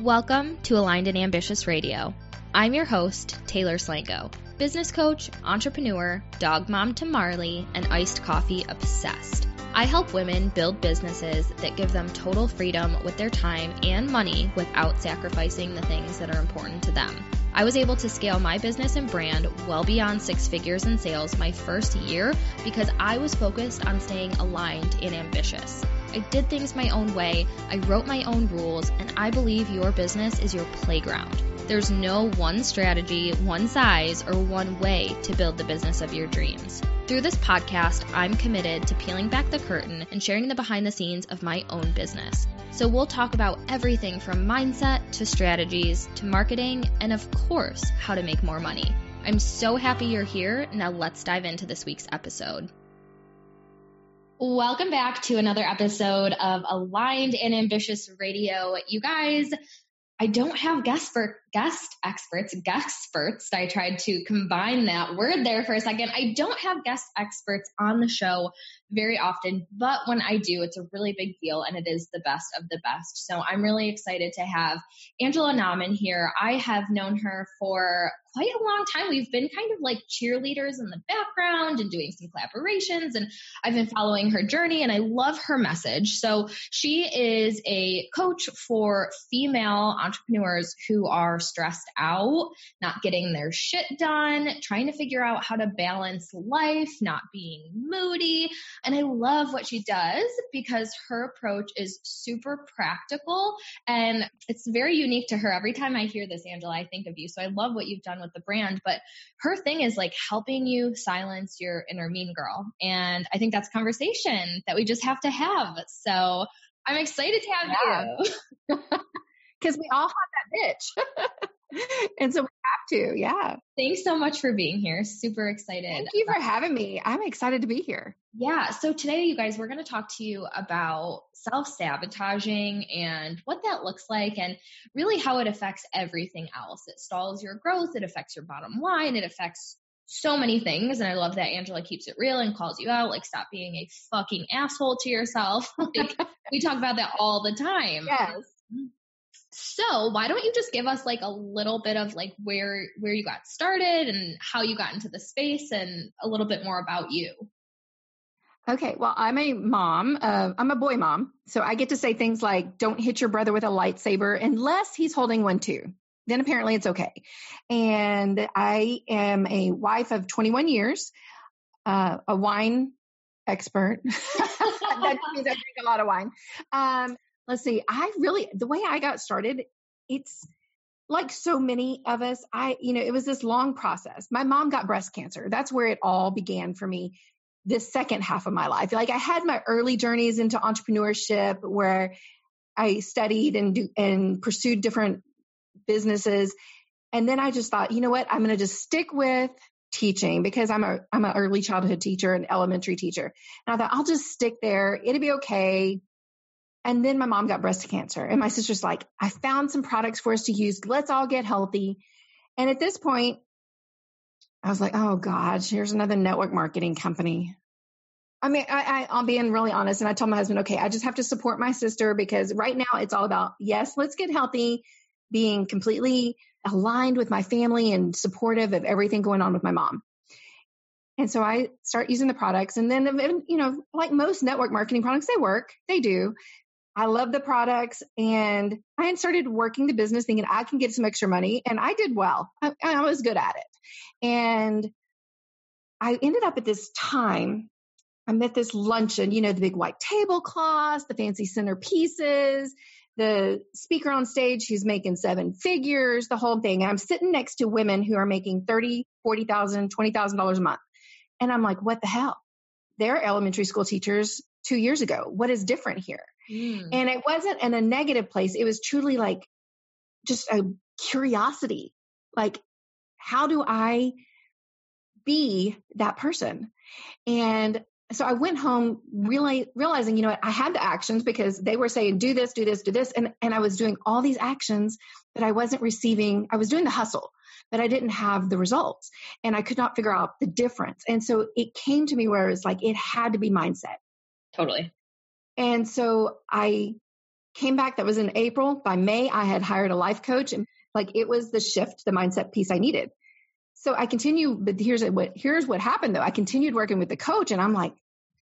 Welcome to Aligned and Ambitious Radio. I'm your host, Taylor Slango, business coach, entrepreneur, dog mom to Marley, and iced coffee obsessed. I help women build businesses that give them total freedom with their time and money without sacrificing the things that are important to them. I was able to scale my business and brand well beyond six figures in sales my first year because I was focused on staying aligned and ambitious. I did things my own way, I wrote my own rules, and I believe your business is your playground. There's no one strategy, one size, or one way to build the business of your dreams. Through this podcast, I'm committed to peeling back the curtain and sharing the behind the scenes of my own business. So we'll talk about everything from mindset to strategies to marketing and, of course, how to make more money. I'm so happy you're here. Now let's dive into this week's episode. Welcome back to another episode of Aligned and Ambitious Radio. You guys, I don't have guest for guest experts, guest experts. I tried to combine that word there for a second. I don't have guest experts on the show very often, but when I do, it's a really big deal and it is the best of the best. So I'm really excited to have Angela Nauman here. I have known her for quite a long time. We've been kind of like cheerleaders in the background and doing some collaborations, and I've been following her journey and I love her message. So she is a coach for female entrepreneurs who are stressed out, not getting their shit done, trying to figure out how to balance life, not being moody. And I love what she does because her approach is super practical and it's very unique to her. Every time I hear this, Angela, I think of you. So I love what you've done with the brand, but her thing is like helping you silence your inner mean girl. And I think that's conversation that we just have to have. So I'm excited to have yeah. you. Because we all have that bitch. and so we have to, yeah. Thanks so much for being here. Super excited. Thank you for having me. I'm excited to be here. Yeah. So today, you guys, we're going to talk to you about self sabotaging and what that looks like and really how it affects everything else. It stalls your growth, it affects your bottom line, it affects so many things. And I love that Angela keeps it real and calls you out, like, stop being a fucking asshole to yourself. Like, we talk about that all the time. Yes. So why don't you just give us like a little bit of like where where you got started and how you got into the space and a little bit more about you. Okay, well, I'm a mom. Uh, I'm a boy mom. So I get to say things like, don't hit your brother with a lightsaber unless he's holding one too. Then apparently it's okay. And I am a wife of 21 years, uh, a wine expert. that means I drink a lot of wine. Um, let's see. I really, the way I got started, it's like so many of us, I, you know, it was this long process. My mom got breast cancer. That's where it all began for me this second half of my life. Like I had my early journeys into entrepreneurship where I studied and do, and pursued different businesses. And then I just thought, you know what? I'm going to just stick with teaching because I'm a I'm an early childhood teacher and elementary teacher. And I thought I'll just stick there. It'll be okay. And then my mom got breast cancer and my sister's like, I found some products for us to use. Let's all get healthy. And at this point, I was like, oh gosh, here's another network marketing company. I mean, I, I, am being really honest. And I told my husband, okay, I just have to support my sister because right now it's all about, yes, let's get healthy, being completely aligned with my family and supportive of everything going on with my mom. And so I start using the products. And then, you know, like most network marketing products, they work, they do. I love the products and I had started working the business thinking I can get some extra money and I did well. I, I was good at it. And I ended up at this time, I'm at this luncheon, you know, the big white tablecloths, the fancy centerpieces, the speaker on stage who's making seven figures, the whole thing. And I'm sitting next to women who are making 30, 40,000, $20,000 a month. And I'm like, what the hell? They're elementary school teachers two years ago. What is different here? Mm. And it wasn't in a negative place. It was truly like just a curiosity. Like, how do I be that person? And so I went home really realizing, you know what, I had the actions because they were saying, do this, do this, do this. And, and I was doing all these actions, but I wasn't receiving, I was doing the hustle, but I didn't have the results and I could not figure out the difference. And so it came to me where it was like, it had to be mindset. Totally. And so I Came back, that was in April. By May, I had hired a life coach and like it was the shift, the mindset piece I needed. So I continue, but here's what here's what happened though. I continued working with the coach and I'm like,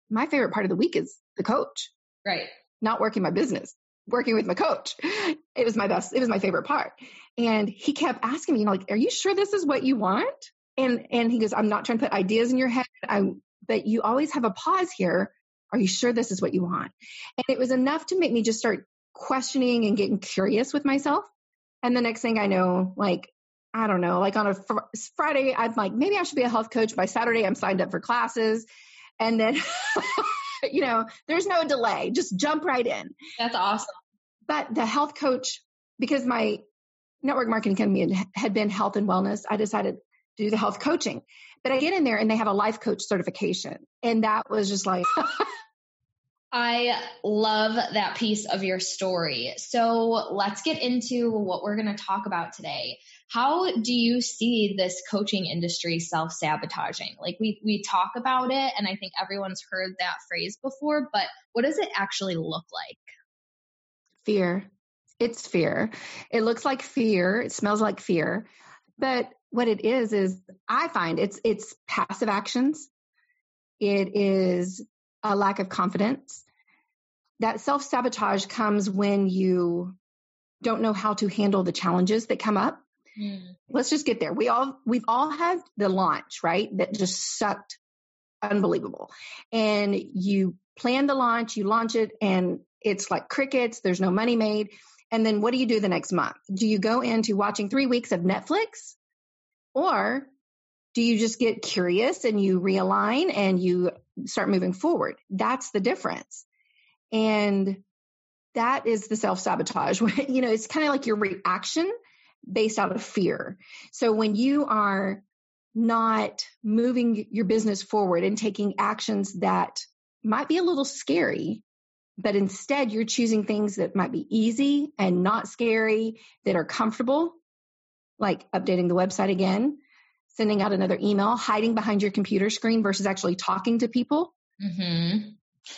my favorite part of the week is the coach. Right. Not working my business, working with my coach. It was my best, it was my favorite part. And he kept asking me, you know, like, are you sure this is what you want? And and he goes, I'm not trying to put ideas in your head. I'm but you always have a pause here. Are you sure this is what you want? And it was enough to make me just start questioning and getting curious with myself. And the next thing I know, like, I don't know, like on a fr- Friday, I'm like, maybe I should be a health coach. By Saturday, I'm signed up for classes. And then, you know, there's no delay, just jump right in. That's awesome. But the health coach, because my network marketing academy had been health and wellness, I decided to do the health coaching. But I get in there and they have a life coach certification. And that was just like, I love that piece of your story. So let's get into what we're going to talk about today. How do you see this coaching industry self sabotaging? Like we, we talk about it and I think everyone's heard that phrase before, but what does it actually look like? Fear. It's fear. It looks like fear. It smells like fear. But what it is is I find it's it's passive actions. It is a lack of confidence. That self sabotage comes when you don't know how to handle the challenges that come up. Mm. Let's just get there. We all we've all had the launch, right? That just sucked unbelievable. And you plan the launch, you launch it and it's like crickets, there's no money made. And then what do you do the next month? Do you go into watching 3 weeks of Netflix or do you just get curious and you realign and you start moving forward? That's the difference. And that is the self sabotage. you know, it's kind of like your reaction based out of fear. So when you are not moving your business forward and taking actions that might be a little scary, but instead you're choosing things that might be easy and not scary, that are comfortable, like updating the website again, sending out another email, hiding behind your computer screen versus actually talking to people. Mm-hmm.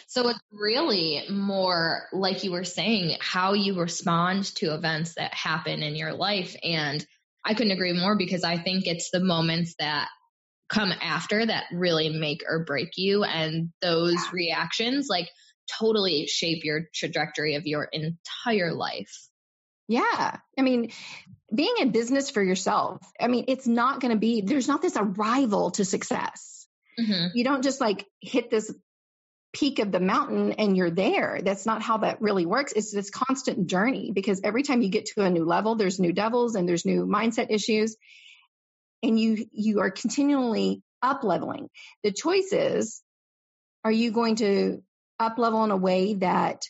So it's really more like you were saying, how you respond to events that happen in your life. And I couldn't agree more because I think it's the moments that come after that really make or break you. And those yeah. reactions, like, totally shape your trajectory of your entire life. Yeah. I mean, being in business for yourself, I mean, it's not going to be, there's not this arrival to success. Mm-hmm. You don't just like hit this peak of the mountain and you're there. That's not how that really works. It's this constant journey because every time you get to a new level, there's new devils and there's new mindset issues. And you, you are continually up leveling. The choice is, are you going to up level in a way that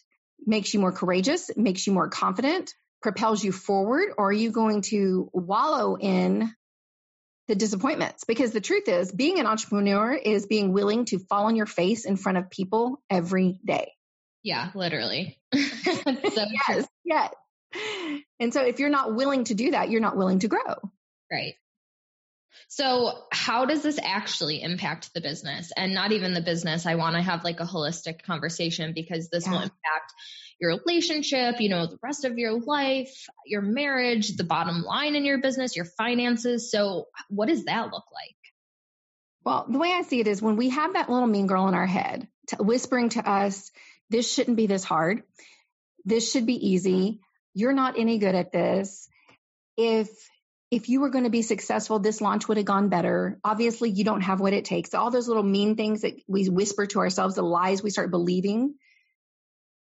makes you more courageous, makes you more confident, propels you forward, or are you going to wallow in the disappointments? Because the truth is, being an entrepreneur is being willing to fall on your face in front of people every day. Yeah, literally. so yes, true. yes. And so if you're not willing to do that, you're not willing to grow. Right. So, how does this actually impact the business? And not even the business. I want to have like a holistic conversation because this yeah. will impact your relationship, you know, the rest of your life, your marriage, the bottom line in your business, your finances. So, what does that look like? Well, the way I see it is when we have that little mean girl in our head whispering to us, this shouldn't be this hard. This should be easy. You're not any good at this. If if you were going to be successful, this launch would have gone better. Obviously, you don't have what it takes. All those little mean things that we whisper to ourselves, the lies we start believing,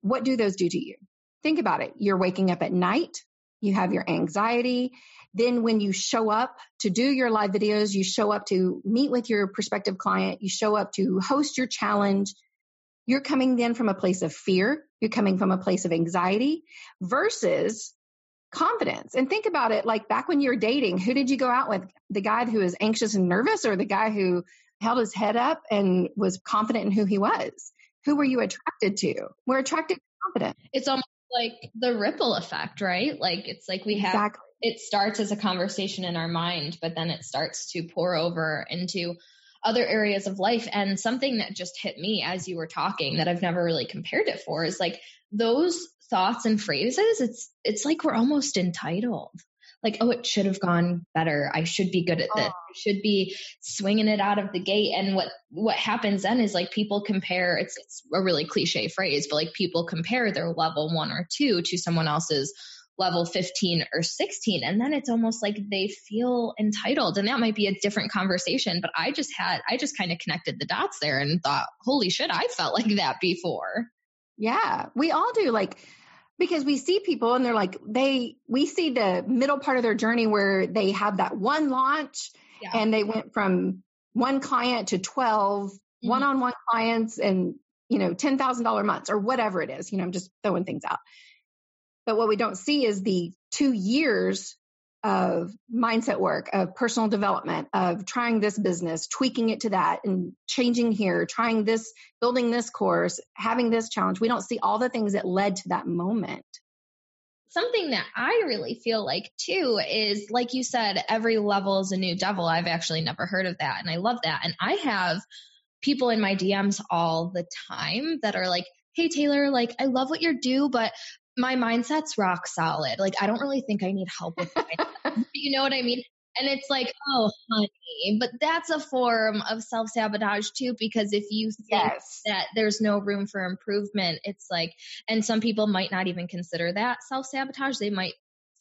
what do those do to you? Think about it. You're waking up at night, you have your anxiety. Then, when you show up to do your live videos, you show up to meet with your prospective client, you show up to host your challenge, you're coming then from a place of fear, you're coming from a place of anxiety versus confidence. And think about it like back when you were dating, who did you go out with? The guy who was anxious and nervous or the guy who held his head up and was confident in who he was? Who were you attracted to? We're attracted to confidence. It's almost like the ripple effect, right? Like it's like we have exactly. it starts as a conversation in our mind, but then it starts to pour over into other areas of life. And something that just hit me as you were talking that I've never really compared it for is like those thoughts and phrases, it's it's like we're almost entitled. Like, oh, it should have gone better. I should be good at this. Oh. I should be swinging it out of the gate. And what what happens then is like people compare. It's it's a really cliche phrase, but like people compare their level one or two to someone else's level 15 or 16 and then it's almost like they feel entitled and that might be a different conversation but i just had i just kind of connected the dots there and thought holy shit i felt like that before yeah we all do like because we see people and they're like they we see the middle part of their journey where they have that one launch yeah. and they went from one client to 12 mm-hmm. one-on-one clients and you know $10,000 months or whatever it is you know I'm just throwing things out but what we don't see is the 2 years of mindset work, of personal development, of trying this business, tweaking it to that, and changing here, trying this, building this course, having this challenge. We don't see all the things that led to that moment. Something that I really feel like too is, like you said, every level is a new devil. I've actually never heard of that. And I love that. And I have people in my DMs all the time that are like, Hey Taylor, like I love what you're do, but my mindset's rock solid. Like I don't really think I need help with my you know what I mean? And it's like, oh, honey, but that's a form of self sabotage too, because if you think yes. that there's no room for improvement, it's like, and some people might not even consider that self sabotage. They might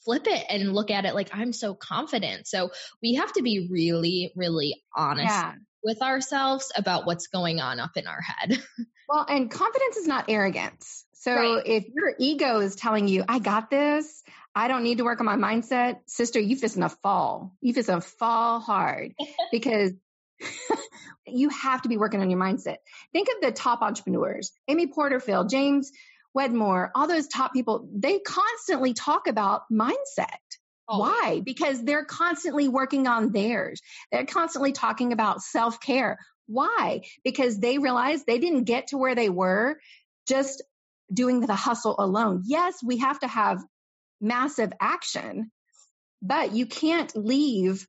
flip it and look at it like, I'm so confident. So we have to be really, really honest yeah. with ourselves about what's going on up in our head. Well, and confidence is not arrogance. So right. if your ego is telling you, I got this, I don't need to work on my mindset, sister, you just gonna fall. You just gonna fall hard because you have to be working on your mindset. Think of the top entrepreneurs, Amy Porterfield, James Wedmore, all those top people, they constantly talk about mindset. Oh. Why? Because they're constantly working on theirs. They're constantly talking about self care. Why? Because they realized they didn't get to where they were just doing the hustle alone. Yes, we have to have massive action, but you can't leave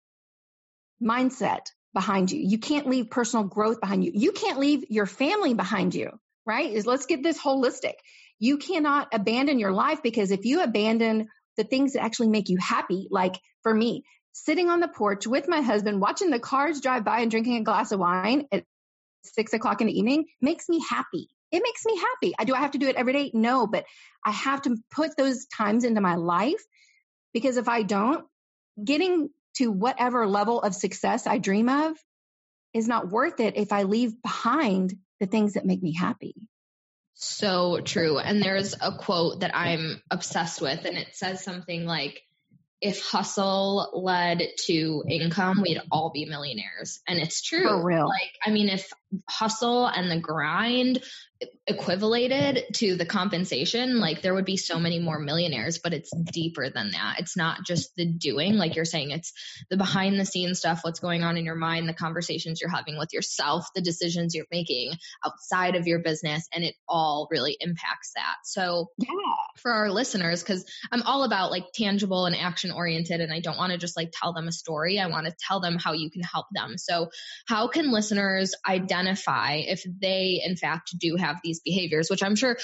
mindset behind you. You can't leave personal growth behind you. You can't leave your family behind you, right? Is let's get this holistic. You cannot abandon your life because if you abandon the things that actually make you happy, like for me, sitting on the porch with my husband, watching the cars drive by and drinking a glass of wine at six o'clock in the evening makes me happy it makes me happy. I do I have to do it every day? No, but I have to put those times into my life because if I don't, getting to whatever level of success I dream of is not worth it if I leave behind the things that make me happy. So true. And there's a quote that I'm obsessed with, and it says something like, if hustle led to income, we'd all be millionaires. And it's true. For real. Like, I mean, if hustle and the grind equivalated to the compensation, like there would be so many more millionaires, but it's deeper than that. It's not just the doing, like you're saying, it's the behind the scenes stuff, what's going on in your mind, the conversations you're having with yourself, the decisions you're making outside of your business, and it all really impacts that. So, yeah, for our listeners, because I'm all about like tangible and action oriented, and I don't want to just like tell them a story. I want to tell them how you can help them. So, how can listeners identify if they, in fact, do have these behaviors, which I'm sure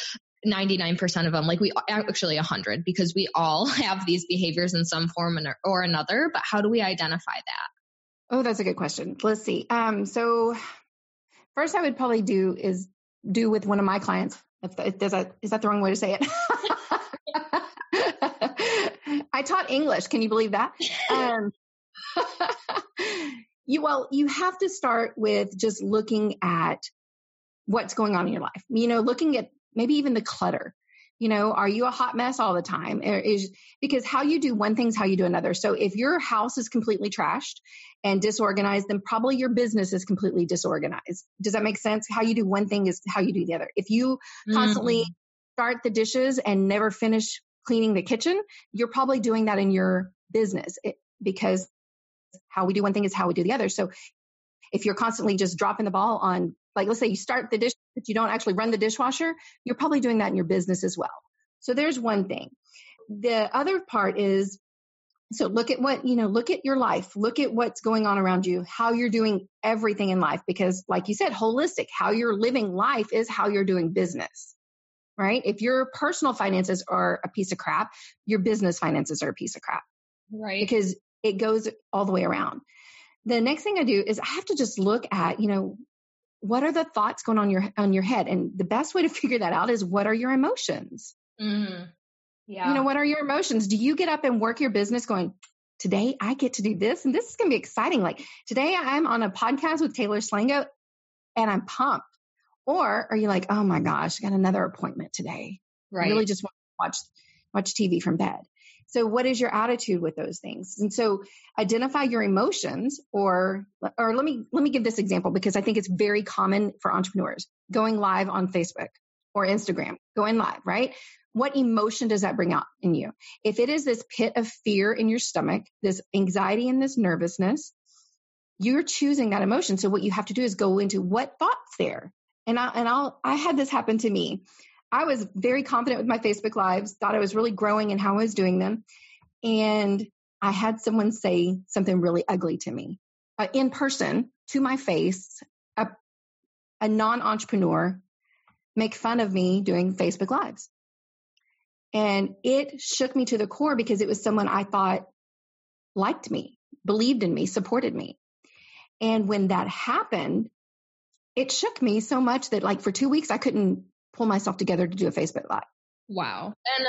99% of them, like we actually 100, because we all have these behaviors in some form or another. But how do we identify that? Oh, that's a good question. Let's see. Um, so first I would probably do is do with one of my clients. If, is that the wrong way to say it? I taught English. Can you believe that? Um, you well, you have to start with just looking at what's going on in your life. You know, looking at maybe even the clutter. You know, are you a hot mess all the time? Is because how you do one thing is how you do another. So if your house is completely trashed and disorganized, then probably your business is completely disorganized. Does that make sense? How you do one thing is how you do the other. If you constantly mm. start the dishes and never finish cleaning the kitchen, you're probably doing that in your business because how we do one thing is how we do the other. So if you're constantly just dropping the ball on like let's say you start the dish but you don't actually run the dishwasher you're probably doing that in your business as well so there's one thing the other part is so look at what you know look at your life look at what's going on around you how you're doing everything in life because like you said holistic how you're living life is how you're doing business right? If your personal finances are a piece of crap, your business finances are a piece of crap. Right. Because it goes all the way around. The next thing I do is I have to just look at, you know, what are the thoughts going on your on your head? And the best way to figure that out is what are your emotions? Mm-hmm. Yeah. You know, what are your emotions? Do you get up and work your business going, today I get to do this and this is going to be exciting. Like today I'm on a podcast with Taylor Slango and I'm pumped. Or are you like, oh my gosh, I got another appointment today. Right. I really just want to watch watch TV from bed. So what is your attitude with those things? And so identify your emotions or or let me let me give this example because I think it's very common for entrepreneurs. Going live on Facebook or Instagram, going live, right? What emotion does that bring out in you? If it is this pit of fear in your stomach, this anxiety and this nervousness, you're choosing that emotion. So what you have to do is go into what thoughts there. And I and I'll I had this happen to me. I was very confident with my Facebook lives, thought I was really growing in how I was doing them. And I had someone say something really ugly to me uh, in person to my face, a, a non entrepreneur make fun of me doing Facebook lives. And it shook me to the core because it was someone I thought liked me, believed in me, supported me. And when that happened, it shook me so much that like for two weeks I couldn't pull myself together to do a Facebook Live. Wow. And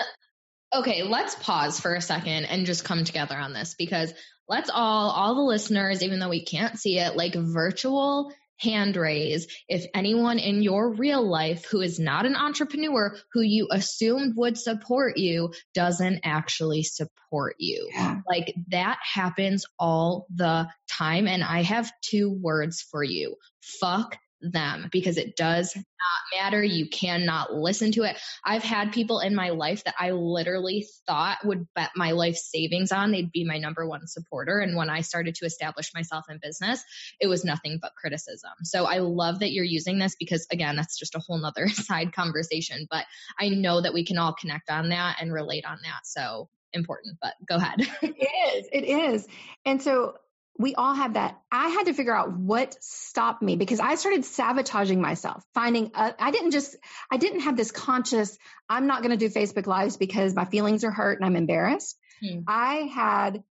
okay, let's pause for a second and just come together on this because let's all, all the listeners, even though we can't see it, like virtual hand raise if anyone in your real life who is not an entrepreneur who you assumed would support you doesn't actually support you. Yeah. Like that happens all the time. And I have two words for you. Fuck them because it does not matter. You cannot listen to it. I've had people in my life that I literally thought would bet my life savings on. They'd be my number one supporter. And when I started to establish myself in business, it was nothing but criticism. So I love that you're using this because again, that's just a whole nother side conversation, but I know that we can all connect on that and relate on that. So important, but go ahead. it is. It is. And so we all have that. I had to figure out what stopped me because I started sabotaging myself, finding, uh, I didn't just, I didn't have this conscious, I'm not going to do Facebook Lives because my feelings are hurt and I'm embarrassed. Hmm. I had,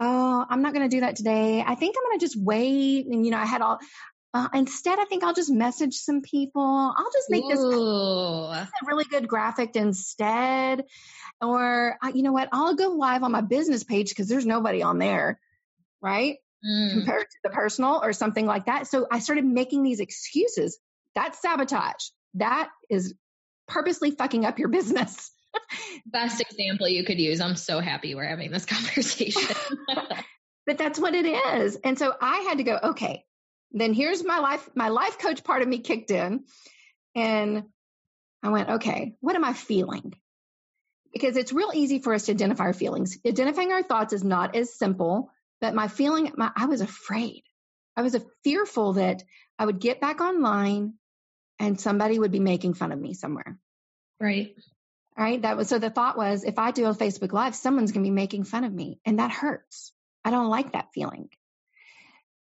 oh, I'm not going to do that today. I think I'm going to just wait. And, you know, I had all, uh, instead, I think I'll just message some people. I'll just make this a really good graphic instead. Or, uh, you know what? I'll go live on my business page because there's nobody on there right? Mm. Compared to the personal or something like that. So I started making these excuses. That's sabotage. That is purposely fucking up your business. Best example you could use. I'm so happy we're having this conversation. but that's what it is. And so I had to go, okay, then here's my life, my life coach part of me kicked in. And I went, okay, what am I feeling? Because it's real easy for us to identify our feelings. Identifying our thoughts is not as simple but my feeling, my, I was afraid. I was fearful that I would get back online and somebody would be making fun of me somewhere. Right. Right. That was so the thought was if I do a Facebook Live, someone's going to be making fun of me. And that hurts. I don't like that feeling.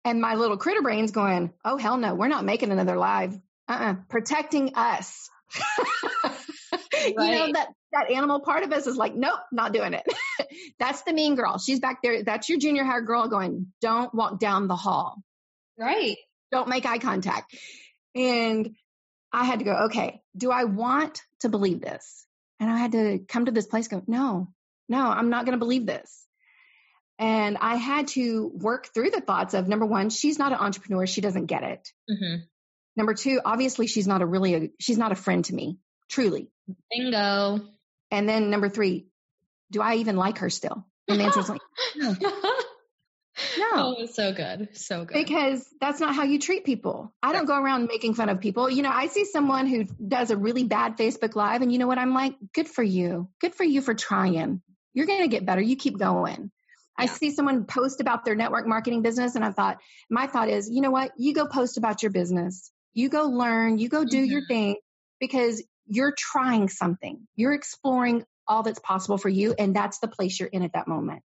And my little critter brain's going, oh, hell no, we're not making another live. Uh-uh. Protecting us. right. You know, that, that animal part of us is like, nope, not doing it. that's the mean girl. She's back there. That's your junior high girl going, don't walk down the hall. Right. Don't make eye contact. And I had to go, okay, do I want to believe this? And I had to come to this place, go, no, no, I'm not going to believe this. And I had to work through the thoughts of number one, she's not an entrepreneur. She doesn't get it. Mm-hmm. Number two, obviously she's not a really, a, she's not a friend to me, truly. Bingo. And then number three, do I even like her still? And the answer is like, no. No. Oh, so good. So good. Because that's not how you treat people. I don't go around making fun of people. You know, I see someone who does a really bad Facebook Live, and you know what? I'm like, good for you. Good for you for trying. You're going to get better. You keep going. Yeah. I see someone post about their network marketing business, and I thought, my thought is, you know what? You go post about your business. You go learn. You go do mm-hmm. your thing because you're trying something. You're exploring all that's possible for you. And that's the place you're in at that moment.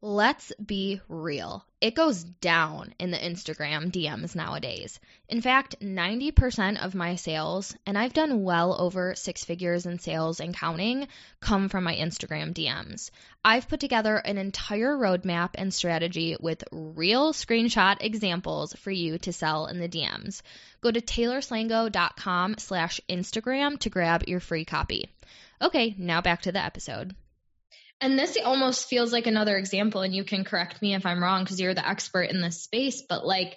Let's be real. It goes down in the Instagram DMs nowadays. In fact, 90% of my sales, and I've done well over six figures in sales and counting, come from my Instagram DMs. I've put together an entire roadmap and strategy with real screenshot examples for you to sell in the DMs. Go to taylorslango.com slash Instagram to grab your free copy. Okay, now back to the episode. And this almost feels like another example, and you can correct me if I'm wrong because you're the expert in this space. But like,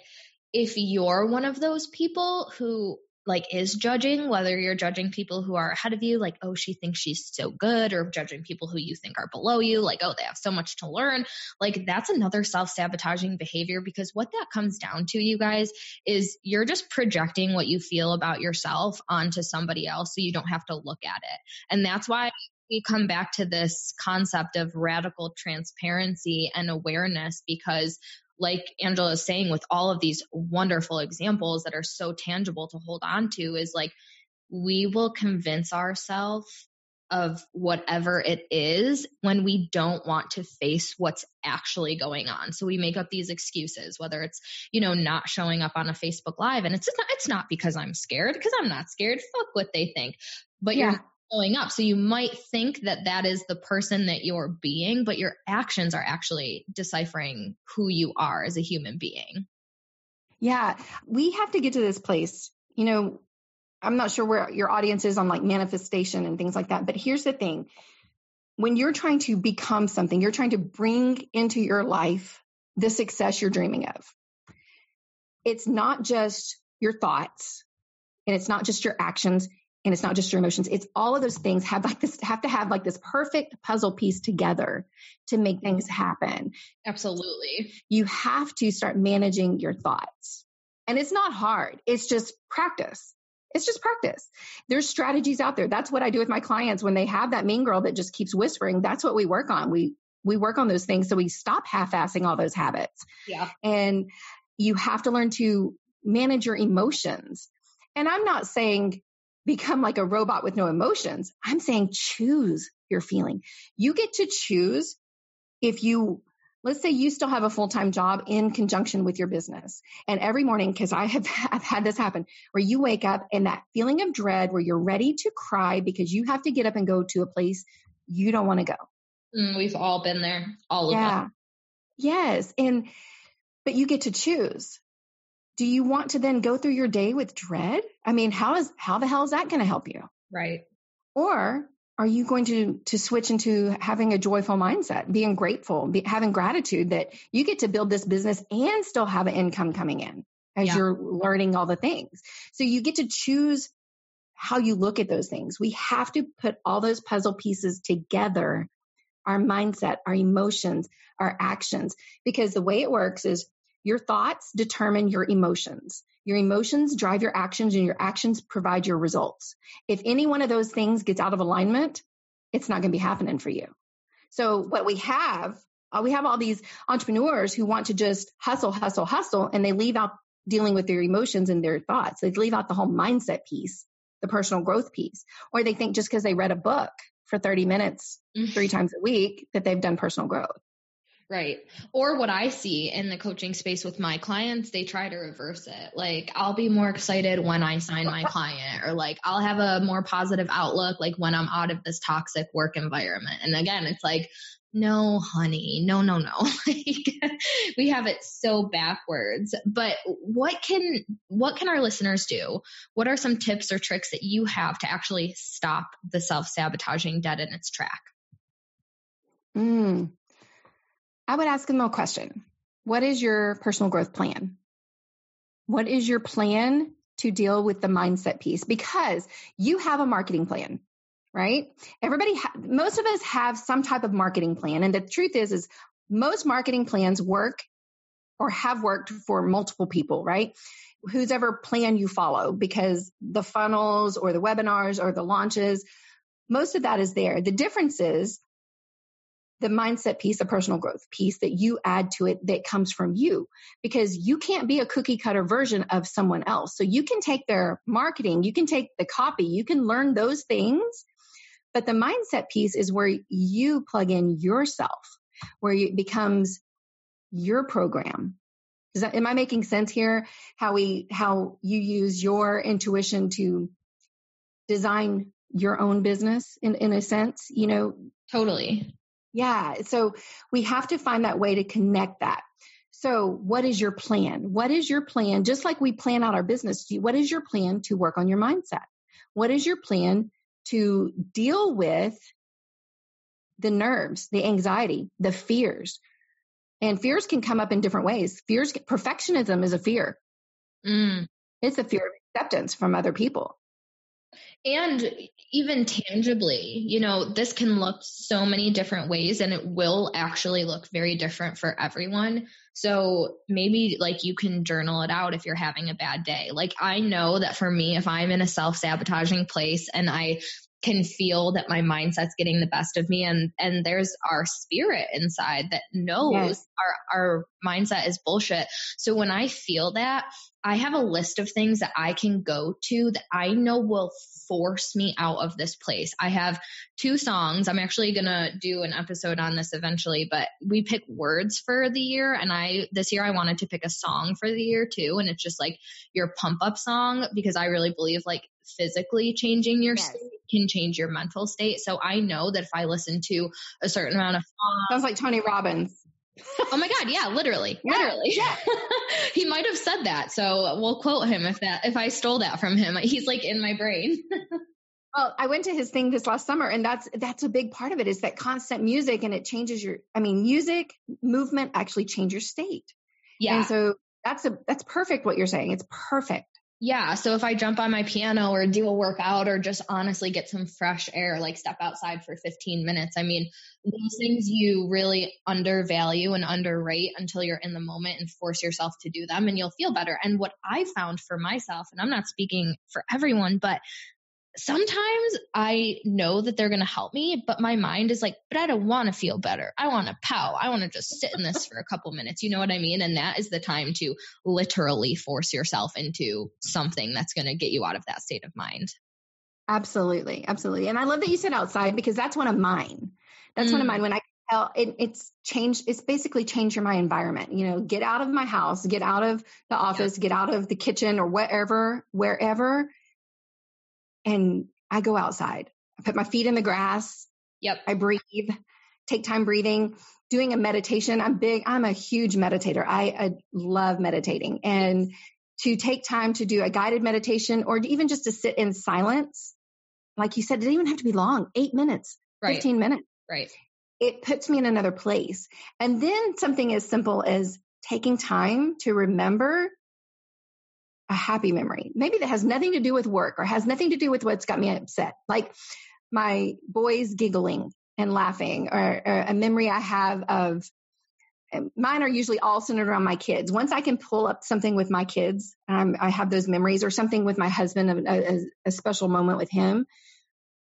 if you're one of those people who like is judging, whether you're judging people who are ahead of you, like, oh, she thinks she's so good, or judging people who you think are below you, like, oh, they have so much to learn, like, that's another self sabotaging behavior because what that comes down to, you guys, is you're just projecting what you feel about yourself onto somebody else so you don't have to look at it. And that's why we come back to this concept of radical transparency and awareness because like Angela is saying with all of these wonderful examples that are so tangible to hold on to is like we will convince ourselves of whatever it is when we don't want to face what's actually going on. So we make up these excuses, whether it's, you know, not showing up on a Facebook live and it's not, it's not because I'm scared because I'm not scared. Fuck what they think. But yeah. you're showing up. So you might think that that is the person that you're being, but your actions are actually deciphering who you are as a human being. Yeah, we have to get to this place. You know, I'm not sure where your audience is on like manifestation and things like that, but here's the thing. When you're trying to become something, you're trying to bring into your life the success you're dreaming of. It's not just your thoughts and it's not just your actions and it's not just your emotions. It's all of those things have like this have to have like this perfect puzzle piece together to make things happen. Absolutely. You have to start managing your thoughts. And it's not hard. It's just practice. It's just practice. There's strategies out there. That's what i do with my clients. When they have that mean girl that just keeps whispering that's what we work on. We we work on those things so we stop half-assing all those habits. Yeah. And you have to learn to manage your emotions. And i'm not saying become like a robot with no emotions. I'm saying choose your feeling. You get to choose if you, let's say you still have a full time job in conjunction with your business. And every morning, because I have I've had this happen, where you wake up and that feeling of dread where you're ready to cry because you have to get up and go to a place you don't want to go. Mm, we've all been there, all of us. Yes. And, but you get to choose do you want to then go through your day with dread? I mean, how is how the hell is that going to help you? Right. Or are you going to to switch into having a joyful mindset, being grateful, be, having gratitude that you get to build this business and still have an income coming in as yeah. you're learning all the things. So you get to choose how you look at those things. We have to put all those puzzle pieces together our mindset, our emotions, our actions. Because the way it works is your thoughts determine your emotions. Your emotions drive your actions and your actions provide your results. If any one of those things gets out of alignment, it's not going to be happening for you. So what we have, uh, we have all these entrepreneurs who want to just hustle, hustle, hustle, and they leave out dealing with their emotions and their thoughts. They leave out the whole mindset piece, the personal growth piece, or they think just because they read a book for 30 minutes mm-hmm. three times a week that they've done personal growth. Right. Or what I see in the coaching space with my clients, they try to reverse it. Like, I'll be more excited when I sign my client, or like, I'll have a more positive outlook, like when I'm out of this toxic work environment. And again, it's like, no, honey, no, no, no. like, we have it so backwards. But what can, what can our listeners do? What are some tips or tricks that you have to actually stop the self sabotaging dead in its track? Mm, I would ask them a question. What is your personal growth plan? What is your plan to deal with the mindset piece? Because you have a marketing plan, right? Everybody, ha- most of us have some type of marketing plan. And the truth is, is most marketing plans work or have worked for multiple people, right? Whose ever plan you follow because the funnels or the webinars or the launches, most of that is there. The difference is the mindset piece, the personal growth piece that you add to it that comes from you because you can't be a cookie cutter version of someone else. So you can take their marketing, you can take the copy, you can learn those things. But the mindset piece is where you plug in yourself. where it becomes your program. That, am I making sense here? How we, how you use your intuition to design your own business in, in a sense, you know? Totally. Yeah. So we have to find that way to connect that. So what is your plan? What is your plan? Just like we plan out our business, what is your plan to work on your mindset? What is your plan to deal with the nerves, the anxiety, the fears? And fears can come up in different ways. Fears, perfectionism is a fear. Mm. It's a fear of acceptance from other people. And even tangibly, you know, this can look so many different ways and it will actually look very different for everyone. So maybe like you can journal it out if you're having a bad day. Like I know that for me, if I'm in a self sabotaging place and I can feel that my mindset's getting the best of me and and there's our spirit inside that knows yes. our our mindset is bullshit so when i feel that i have a list of things that i can go to that i know will force me out of this place i have two songs i'm actually going to do an episode on this eventually but we pick words for the year and i this year i wanted to pick a song for the year too and it's just like your pump up song because i really believe like physically changing your yes. Can change your mental state. So I know that if I listen to a certain amount of sounds like Tony Robbins. oh my god, yeah, literally. Yeah, literally. Yeah. he might have said that. So we'll quote him if that if I stole that from him. He's like in my brain. well, I went to his thing this last summer and that's that's a big part of it is that constant music and it changes your I mean, music, movement actually change your state. Yeah. And so that's a that's perfect what you're saying. It's perfect. Yeah. So if I jump on my piano or do a workout or just honestly get some fresh air, like step outside for 15 minutes, I mean, those things you really undervalue and underrate until you're in the moment and force yourself to do them and you'll feel better. And what I found for myself, and I'm not speaking for everyone, but sometimes I know that they're going to help me, but my mind is like, but I don't want to feel better. I want to pow. I want to just sit in this for a couple minutes. You know what I mean? And that is the time to literally force yourself into something that's going to get you out of that state of mind. Absolutely. Absolutely. And I love that you said outside because that's one of mine. That's mm. one of mine. Mm. When I tell it, it's changed, it's basically changed my environment. You know, get out of my house, get out of the office, get out of the kitchen or wherever, wherever and I go outside. I put my feet in the grass. Yep. I breathe, take time breathing, doing a meditation. I'm big, I'm a huge meditator. I, I love meditating and to take time to do a guided meditation or even just to sit in silence. Like you said, it doesn't even have to be long, eight minutes, right. 15 minutes. Right. It puts me in another place. And then something as simple as taking time to remember a happy memory. Maybe that has nothing to do with work or has nothing to do with what's got me upset. Like my boys giggling and laughing or, or a memory I have of mine are usually all centered around my kids. Once I can pull up something with my kids, um, I have those memories or something with my husband, a, a, a special moment with him.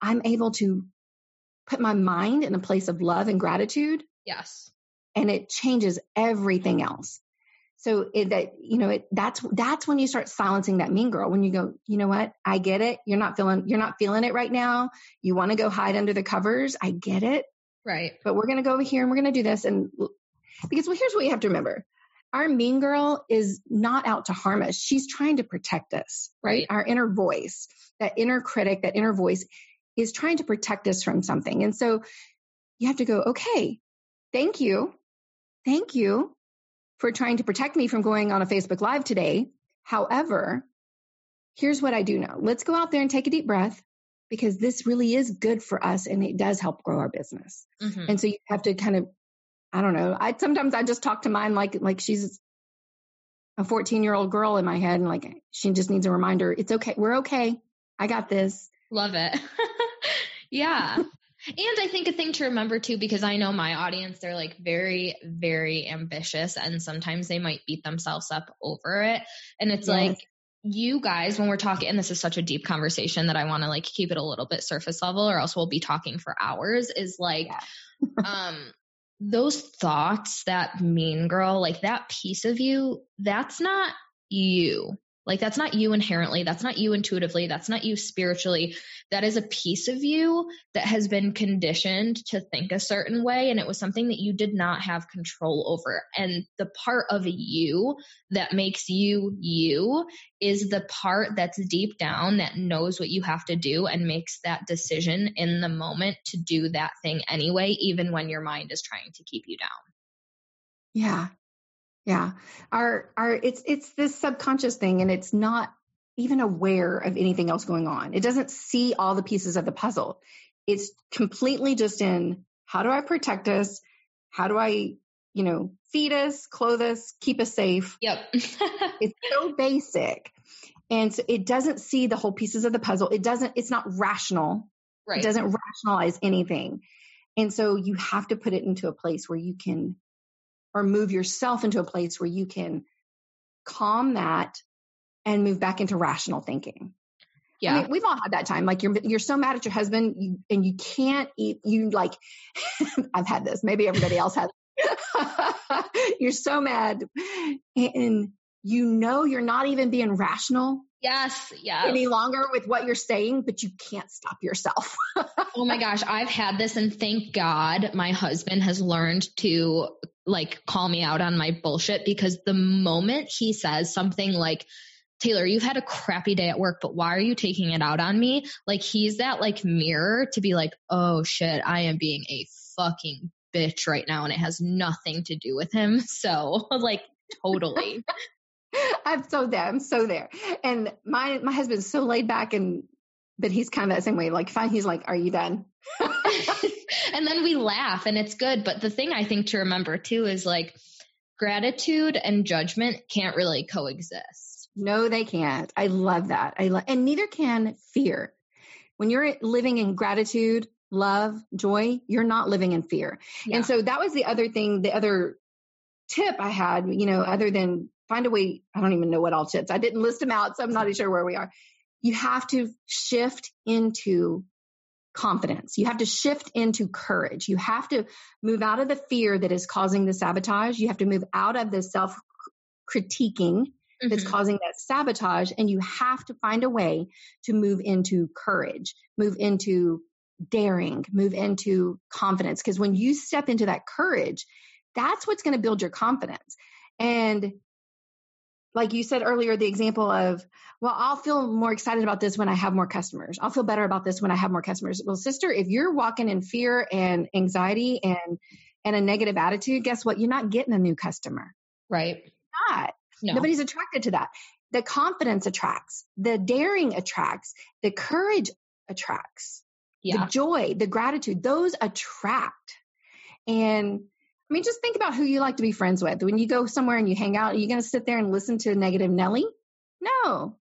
I'm able to put my mind in a place of love and gratitude. Yes. And it changes everything else. So it, that, you know, it, that's, that's when you start silencing that mean girl. When you go, you know what? I get it. You're not feeling, you're not feeling it right now. You want to go hide under the covers. I get it. Right. But we're going to go over here and we're going to do this. And because, well, here's what you have to remember. Our mean girl is not out to harm us. She's trying to protect us, right? right? Our inner voice, that inner critic, that inner voice is trying to protect us from something. And so you have to go, okay, thank you. Thank you for trying to protect me from going on a Facebook Live today. However, here's what I do know. Let's go out there and take a deep breath because this really is good for us and it does help grow our business. Mm-hmm. And so you have to kind of, I don't know. I sometimes I just talk to mine like like she's a 14 year old girl in my head and like she just needs a reminder. It's okay. We're okay. I got this. Love it. yeah. And I think a thing to remember too, because I know my audience, they're like very, very ambitious and sometimes they might beat themselves up over it. And it's yes. like, you guys, when we're talking, and this is such a deep conversation that I want to like keep it a little bit surface level or else we'll be talking for hours is like, yeah. um, those thoughts, that mean girl, like that piece of you, that's not you Like that's not you inherently. That's not you intuitively. That's not you spiritually. That is a piece of you that has been conditioned to think a certain way. And it was something that you did not have control over. And the part of you that makes you you is the part that's deep down that knows what you have to do and makes that decision in the moment to do that thing anyway, even when your mind is trying to keep you down. Yeah. Yeah. Our our it's it's this subconscious thing and it's not even aware of anything else going on. It doesn't see all the pieces of the puzzle. It's completely just in how do I protect us? How do I, you know, feed us, clothe us, keep us safe? Yep. it's so basic. And so it doesn't see the whole pieces of the puzzle. It doesn't, it's not rational. right. It doesn't rationalize anything. And so you have to put it into a place where you can or move yourself into a place where you can calm that and move back into rational thinking. Yeah. I mean, we've all had that time. Like you're you're so mad at your husband, you, and you can't eat. You like, I've had this. Maybe everybody else has. you're so mad, and you know you're not even being rational yes. Yeah. any longer with what you're saying, but you can't stop yourself. oh my gosh, I've had this, and thank God my husband has learned to like call me out on my bullshit because the moment he says something like, Taylor, you've had a crappy day at work, but why are you taking it out on me? Like he's that like mirror to be like, oh shit, I am being a fucking bitch right now and it has nothing to do with him. So like totally. I'm so there. I'm so there. And my my husband's so laid back and but he's kind of that same way. Like fine, he's like, Are you done? and then we laugh and it's good. But the thing I think to remember too is like gratitude and judgment can't really coexist. No, they can't. I love that. I love, and neither can fear. When you're living in gratitude, love, joy, you're not living in fear. Yeah. And so that was the other thing, the other tip I had, you know, other than find a way, I don't even know what all tips. I didn't list them out, so I'm not even sure where we are. You have to shift into confidence. You have to shift into courage. You have to move out of the fear that is causing the sabotage. You have to move out of the self critiquing that's Mhm. causing that sabotage. And you have to find a way to move into courage, move into daring, move into confidence. Because when you step into that courage, that's what's going to build your confidence. And like you said earlier, the example of, well, I'll feel more excited about this when I have more customers. I'll feel better about this when I have more customers. Well, sister, if you're walking in fear and anxiety and and a negative attitude, guess what? You're not getting a new customer. Right. Not. No. Nobody's attracted to that. The confidence attracts, the daring attracts, the courage attracts, yeah. the joy, the gratitude, those attract. And I mean, just think about who you like to be friends with. When you go somewhere and you hang out, are you going to sit there and listen to negative Nelly? No.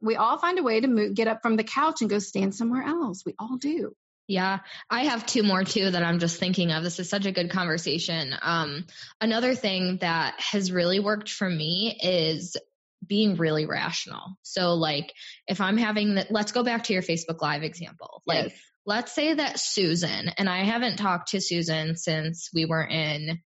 We all find a way to move, get up from the couch and go stand somewhere else. We all do. Yeah, I have two more too that I'm just thinking of. This is such a good conversation. Um, another thing that has really worked for me is being really rational. So, like, if I'm having that, let's go back to your Facebook Live example. Like, Yes. Let's say that Susan, and I haven't talked to Susan since we were in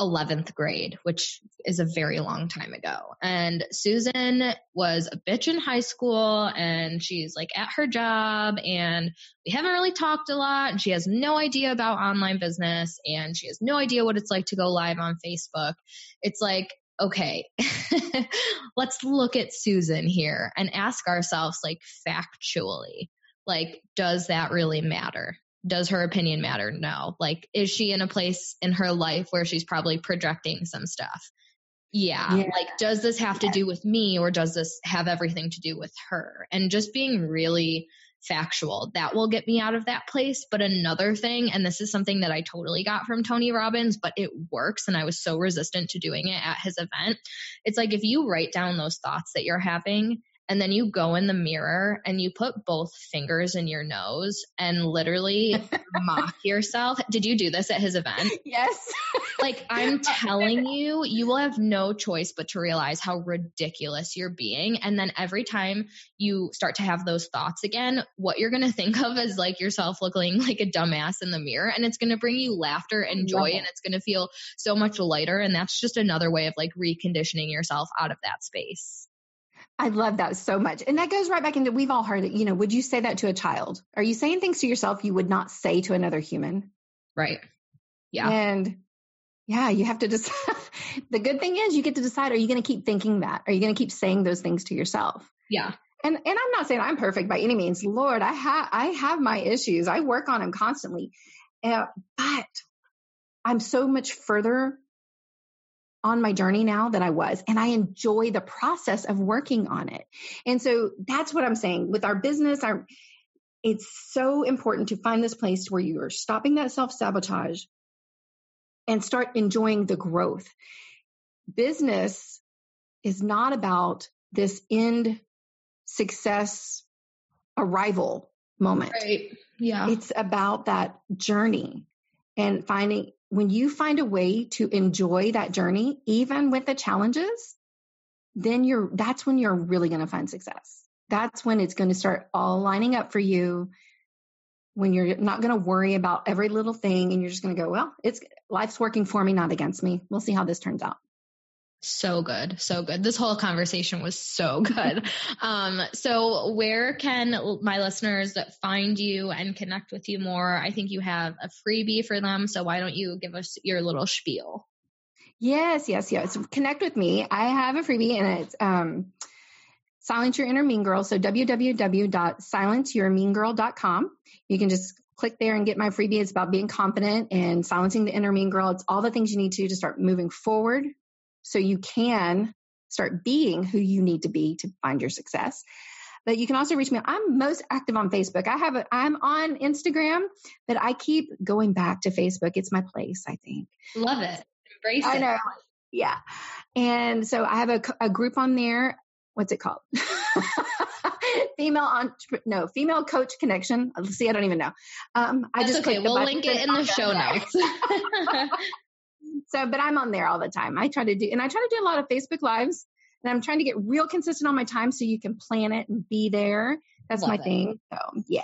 11th grade, which is a very long time ago. And Susan was a bitch in high school and she's like at her job and we haven't really talked a lot and she has no idea about online business and she has no idea what it's like to go live on Facebook. It's like, okay, let's look at Susan here and ask ourselves like factually, like, does that really matter? does her opinion matter? No. Like, is she in a place in her life where she's probably projecting some stuff? Yeah. Yeah. Like, does this have to do with me or does this have everything to do with her? And just being really factual, that will get me out of that place. But another thing, and this is something that I totally got from Tony Robbins, but it works. And I was so resistant to doing it at his event. It's like if you write down those thoughts that you're having and then you go in the mirror and you put both fingers in your nose and literally mock yourself. Did you do this at his event? Yes. Like, I'm telling you, you will have no choice but to realize how ridiculous you're being. And then every time you start to have those thoughts again, what you're going to think of is like yourself looking like a dumbass in the mirror. And it's going to bring you laughter and joy it. and it's going to feel so much lighter. And that's just another way of like reconditioning yourself out of that space. I love that so much. And that goes right back into we've all heard it. You know, would you say that to a child? Are you saying things to yourself you would not say to another human? Right. Yeah. And yeah, you have to just, the good thing is you get to decide are you going to keep thinking that? Are you going to keep saying those things to yourself? Yeah. And, and I'm not saying I'm perfect by any means. Lord, I have, I have my issues. I work on them constantly. Uh, but I'm so much further on my journey now that I was, and I enjoy the process of working on it. And so that's what I'm saying with our business. Our, it's so important to find this place where you are stopping that self sabotage and start enjoying the growth. Business is not about this end success arrival moment. Right. Yeah. It's about that journey and finding when you find a way to enjoy that journey, even with the challenges, then you're, that's when you're really going to find success. That's when it's going to start all lining up for you. When you're not going to worry about every little thing and you're just going to go, well, it's life's working for me, not against me. We'll see how this turns out. So good. So good. This whole conversation was so good. um, so where can my listeners find you and connect with you more? I think you have a freebie for them. So why don't you give us your little spiel? Yes, yes, yes. Connect with me. I have a freebie and it's, um, Silence Your Inner Mean Girl. So www.silenceyourmeangirl.com. You can just click there and get my freebie. It's about being confident and silencing the inner mean girl. It's all the things you need to to start moving forward so you can start being who you need to be to find your success. But you can also reach me. I'm most active on Facebook. I have a, I'm on Instagram, but I keep going back to Facebook. It's my place, I think. Love it. Embrace I it. know. Yeah. And so I have a, a group on there. What's it called? female on no female coach connection. See, I don't even know. Um, I That's just okay. We'll link it in the show notes. so, but I'm on there all the time. I try to do, and I try to do a lot of Facebook lives and I'm trying to get real consistent on my time so you can plan it and be there. That's Love my it. thing. So yeah,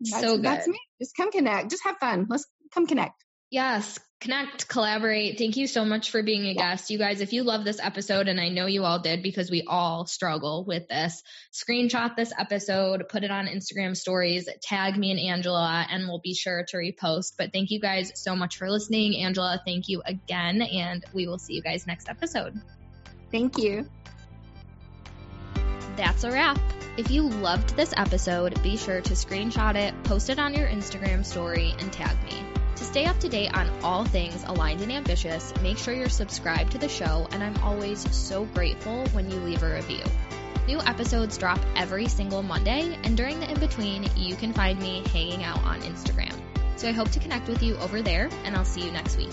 that's, So good. That's me. Just come connect. Just have fun. Let's come connect. Yes, connect, collaborate. Thank you so much for being a guest. You guys, if you love this episode, and I know you all did because we all struggle with this, screenshot this episode, put it on Instagram stories, tag me and Angela, and we'll be sure to repost. But thank you guys so much for listening. Angela, thank you again, and we will see you guys next episode. Thank you. That's a wrap. If you loved this episode, be sure to screenshot it, post it on your Instagram story, and tag me. To stay up to date on all things aligned and ambitious, make sure you're subscribed to the show, and I'm always so grateful when you leave a review. New episodes drop every single Monday, and during the in between, you can find me hanging out on Instagram. So I hope to connect with you over there, and I'll see you next week.